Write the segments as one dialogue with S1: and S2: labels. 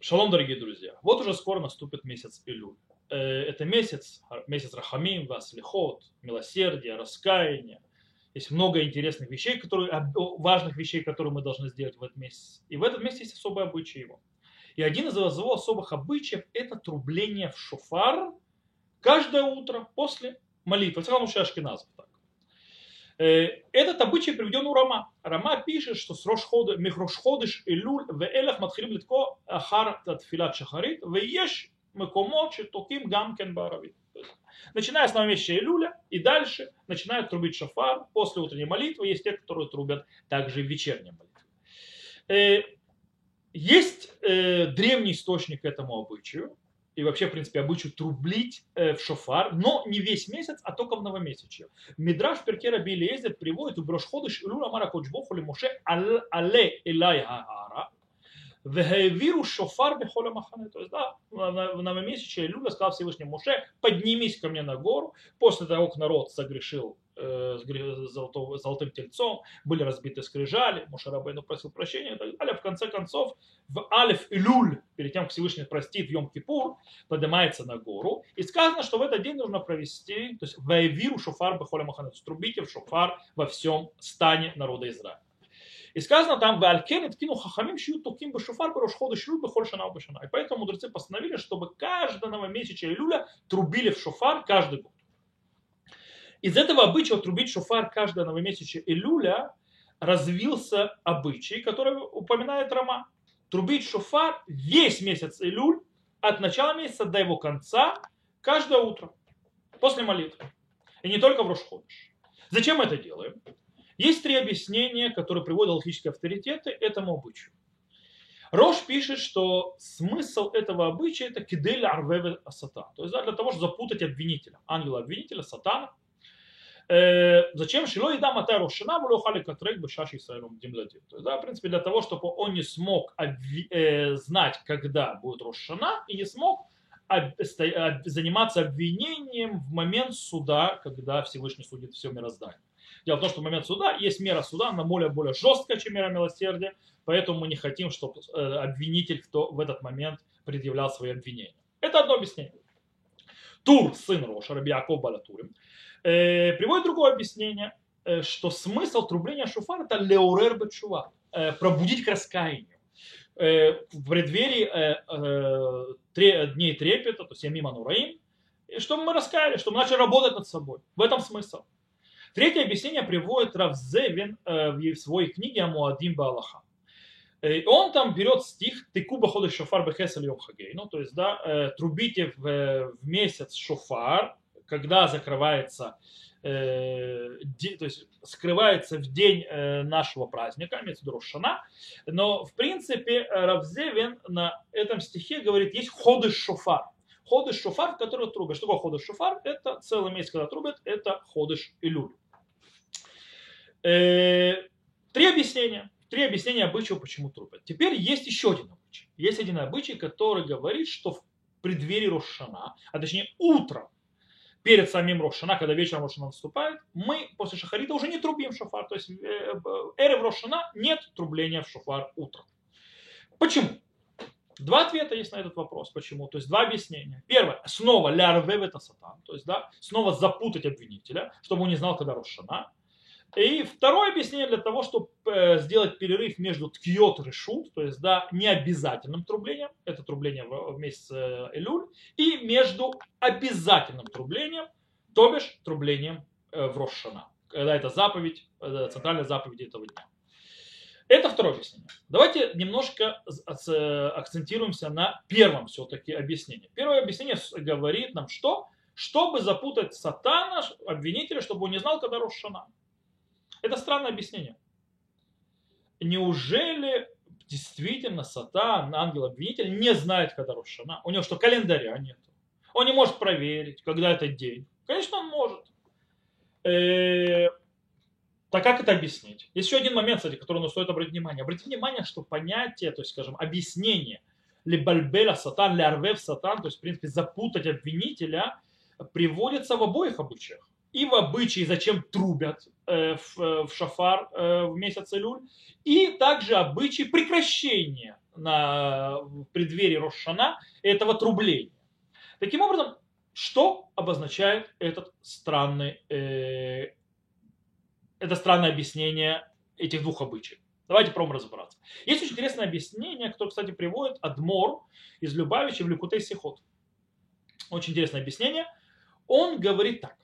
S1: Шалом, дорогие друзья. Вот уже скоро наступит месяц Илюль. Э, Это месяц, месяц Рахамим, Васлихот, милосердия, раскаяния. Есть много интересных вещей, которые, важных вещей, которые мы должны сделать в этот месяц. И в этот месяц есть особые обычаи его. И один из его особых обычаев – это трубление в шофар каждое утро после молитвы. Это лучше Ашкиназов так. Э, Этот обычай приведен у Рама. Рама пишет, что с Михрошходыш Илюль в Элях Матхилим Литко Ахар Татфилат Шахарит в Еш Мекомот Токим Гамкен Баравит. Начиная с нового месяца Илюля и дальше начинают трубить шафар после утренней молитвы. Есть те, которые трубят также в вечерней молитве. Э, есть э, древний источник этому обычаю, и вообще, в принципе, обычаю трублить э, в шофар, но не весь месяц, а только в новомесячье. Мидраш Перкера Билезер приводит у Брошходыш Илюра Мара Кочбоху Муше Але Элай Гаара, Вегевиру шофар бехоля махане. То есть, да, в новомесячье Илюля сказал Всевышнему Муше, поднимись ко мне на гору. После того, как народ согрешил э, с золотым, золотым тельцом, были разбиты скрижали, Муше Рабейну просил прощения и так далее. В конце концов, в Алиф Илюль, перед тем, как Всевышний простит в Йом-Кипур, поднимается на гору. И сказано, что в этот день нужно провести, то есть Ваевиру шофар бехоля махане, трубите в шофар во всем стане народа Израиля. И сказано там, Валькенет кину хахамим шью туким бы шуфар ходы шлю бы шана башана. И поэтому мудрецы постановили, чтобы каждого новомесяча Илюля трубили в шофар каждый год. Из этого обычая трубить шофар каждого новомесяча Илюля развился обычай, который упоминает Рома. Трубить шофар весь месяц Илюль, от начала месяца до его конца, каждое утро, после молитвы. И не только в Рошходыш. Зачем мы это делаем? Есть три объяснения, которые приводят логические авторитеты этому обычаю. Рош пишет, что смысл этого обычая это кидель арвеве сатан. То есть для того, чтобы запутать обвинителя, ангела-обвинителя, сатана. Э, зачем шило и дам рошина, мулохали катрек бешаши исраилом демладим. То есть, да, в принципе, для того, чтобы он не смог э, знать, когда будет рошина, и не смог заниматься обвинением в момент суда, когда Всевышний судит все мироздание. Дело в том, что в момент суда есть мера суда, она более, более жесткая, чем мера милосердия, поэтому мы не хотим, чтобы э, обвинитель кто в этот момент предъявлял свои обвинения. Это одно объяснение. Тур, сын Роша, Раби Яков Балатурим, э, приводит другое объяснение, э, что смысл трубления шуфара это леурер бетшува, пробудить к раскаянию в преддверии дней трепета, то есть Ямима Нураим, чтобы мы раскаялись, чтобы мы начали работать над собой. В этом смысл. Третье объяснение приводит Равзевин э, в своей книге Амуадим Балаха. И он там берет стих «Тыкуба ходы шофар бехесаль йом ну, то есть, да, э, трубите в, в месяц шофар, когда закрывается, э, то есть скрывается в день нашего праздника, имеется в но в принципе Равзевин на этом стихе говорит, есть ходы шофар. Ходыш шофар, в который трубят. Что такое ходыш шофар? Это целый месяц, когда трубят, это ходыш илюль. Э, три объяснения. Три объяснения обычая, почему трубят. Теперь есть еще один обычай. Есть один обычай, который говорит, что в преддверии Рошана, а точнее утром, перед самим Рошана, когда вечером Рошана наступает, мы после Шахарита уже не трубим шофар. То есть э, эры в Рошана нет трубления в шофар утром. Почему? Два ответа есть на этот вопрос. Почему? То есть два объяснения. Первое. Снова лярвев это сатан. То есть, да, снова запутать обвинителя, чтобы он не знал, когда Рошана. И второе объяснение для того, чтобы э, сделать перерыв между ткиот и решут, то есть да, необязательным трублением, это трубление в месяц э, Элюль, и между обязательным трублением, то бишь трублением э, в Рошана, когда это заповедь, центральная заповедь этого дня. Это второе объяснение. Давайте немножко акцентируемся на первом все-таки объяснении. Первое объяснение говорит нам, что? Чтобы запутать сатана, обвинителя, чтобы он не знал, когда Рошана. Это странное объяснение. Неужели действительно Сатан, ангел-обвинитель, не знает, когда Рошана? У него что, календаря нет? Он не может проверить, когда этот день. Конечно, он может. Э, так как это объяснить? Есть еще один момент, кстати, который нам стоит обратить внимание. Обратите внимание, что понятие, то есть, скажем, объяснение либальбеля сатан, лярвев сатан, то есть, в принципе, запутать обвинителя, приводится в обоих обычаях и в обычаи, зачем трубят э, в, в шафар э, в месяц Илюль, и также обычаи прекращения на, в преддверии Рошана этого трубления. Таким образом, что обозначает этот странный, э, это странное объяснение этих двух обычаев? Давайте пробуем разобраться. Есть очень интересное объяснение, которое, кстати, приводит Адмор из Любавича в Ликутей Сихот. Очень интересное объяснение. Он говорит так,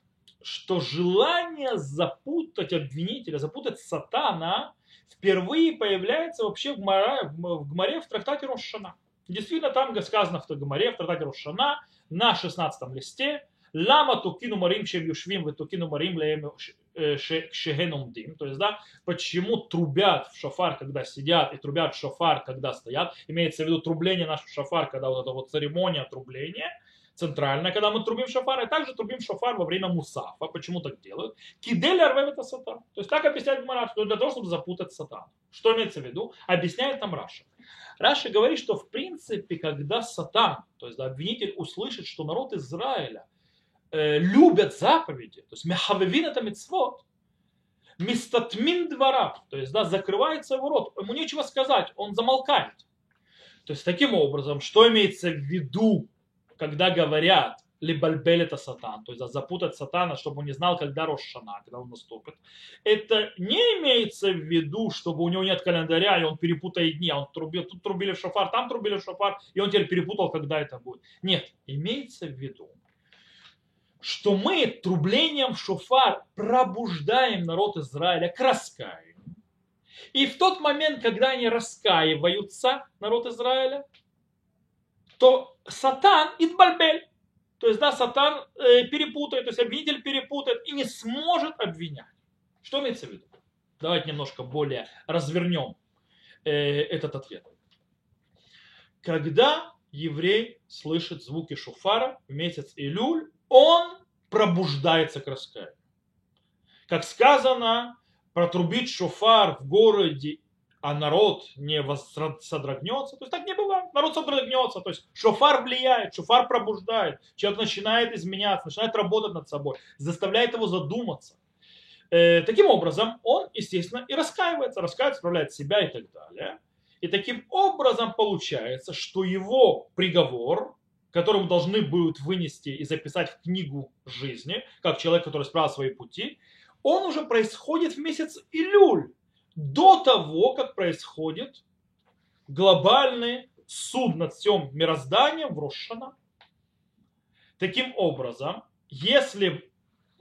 S1: что желание запутать обвинителя, запутать сатана впервые появляется вообще в Гмаре, в, Гмаре, в трактате Рошана. Действительно, там сказано в Гмаре, в трактате Рошана, на 16 листе, Лама тукину марим шем юшвим, тукину марим леем шехенумдим. То есть, да, почему трубят в шофар, когда сидят, и трубят в шофар, когда стоят. Имеется в виду трубление нашего шофар, когда вот эта вот церемония трубления центральная, когда мы трубим шофар, и также трубим шофар во время мусафа. Почему так делают? כדי לערבב את השטן. То есть так объясняет Мараш, что для того, чтобы запутать сатан. Что имеется в виду? Объясняет там Раши. Раши говорит, что в принципе, когда сатан, то есть да, обвинитель услышит, что народ Израиля э, любят заповеди, то есть מחבבין את המצוות, מסתתמין דבריו, то есть да, закрывается его рот, ему нечего сказать, он замолкает. То есть таким образом, что имеется в виду, когда говорят, לבלבל את השטן, то есть запутать сатана, чтобы он не знал, когда Рош а-Шана, когда он наступит. Это не имеется в виду, чтобы у него нет календаря, и он перепутает дни, а он трубил, тут трубили шофар, там трубили шофар, и он теперь перепутал, когда это будет. Нет, имеется в виду, что мы трублением шофар пробуждаем народ Израиля к раскаянию. И в тот момент, когда они раскаиваются, народ Израиля, то сатан идбальбель, то есть, да, сатан э, перепутает, то есть обвинитель перепутает и не сможет обвинять. Что имеется в виду? Давайте немножко более развернем э, этот ответ. Когда еврей слышит звуки шуфара в месяц Илюль, он пробуждается к раскаянию. Как сказано, протрубить шуфар в городе, а народ не содрогнется. То есть так не бывает. Народ содрогнется. То есть шофар влияет, шофар пробуждает. Человек начинает изменяться, начинает работать над собой, заставляет его задуматься. Э, таким образом, он, естественно, и раскаивается, раскаивается, исправляет себя и так далее. И таким образом получается, что его приговор, который мы должны будут вынести и записать в книгу жизни, как человек, который справил свои пути, он уже происходит в месяц Илюль, до того, как происходит глобальный суд над всем мирозданием в Рошана. Таким образом, если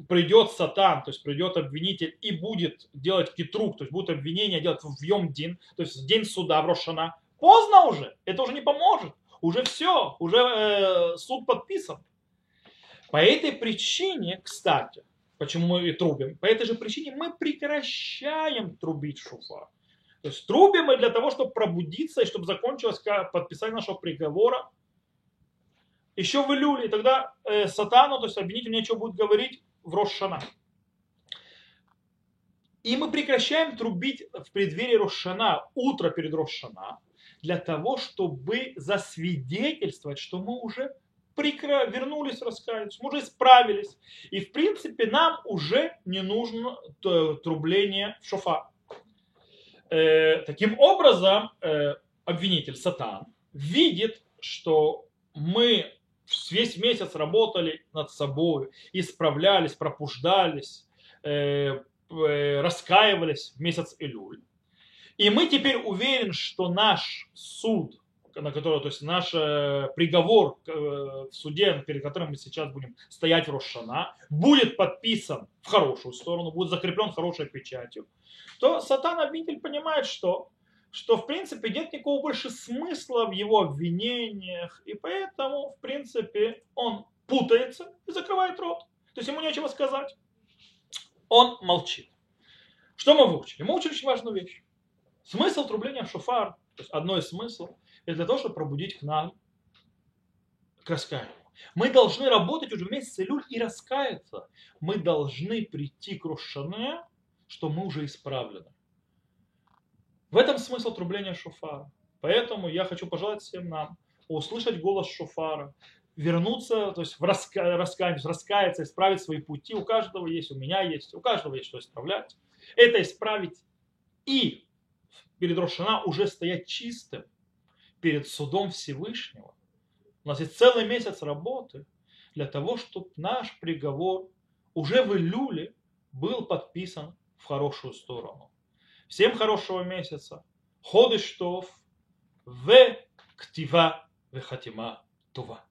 S1: придет сатан, то есть придет обвинитель и будет делать китрук, то есть будет обвинение делать в Йом-Дин, то есть в день суда в Рошана, поздно уже, это уже не поможет. Уже все, уже э, суд подписан. По этой причине, кстати, почему мы и трубим, по этой же причине мы прекращаем трубить шуфар. То есть трубим мы для того, чтобы пробудиться и чтобы закончилось подписание нашего приговора еще в июле. И тогда э, сатану, то есть обвинитель нечего будет говорить в Рошана. И мы прекращаем трубить в преддверии Рошана, утро перед Рошана, для того, чтобы засвидетельствовать, что мы уже прекра... вернулись раскаялись, мы уже исправились. И в принципе нам уже не нужно трубление в шофар. Э, таким образом, э, обвинитель Сатан видит, что мы весь месяц работали над собой, исправлялись, пробуждались, э, э, раскаивались в месяц Илюль. И мы теперь уверены, что наш суд на которого, то есть наш э, приговор э, в суде, перед которым мы сейчас будем стоять в Рошана, будет подписан в хорошую сторону, будет закреплен хорошей печатью, то сатан обвинитель понимает, что что в принципе нет никакого больше смысла в его обвинениях, и поэтому в принципе он путается и закрывает рот. То есть ему нечего сказать. Он молчит. Что мы выучили? Мы учили очень важную вещь. Смысл трубления в шофар, то есть одно из смыслов, это для того, чтобы пробудить к нам к раскаянию. Мы должны работать уже вместе с Илюль и раскаяться. Мы должны прийти к Рошане, что мы уже исправлены. В этом смысл трубления шофара. Поэтому я хочу пожелать всем нам услышать голос шофара, вернуться, то есть в раска... раскаяться, раскаяться, исправить свои пути. У каждого есть, у меня есть, у каждого есть что исправлять. Это исправить и перед Рошана уже стоять чистым, перед судом Всевышнего. У нас есть целый месяц работы для того, чтобы наш приговор уже в июле был подписан в хорошую сторону. Всем хорошего месяца. Ходыш в ктива вехатима тува.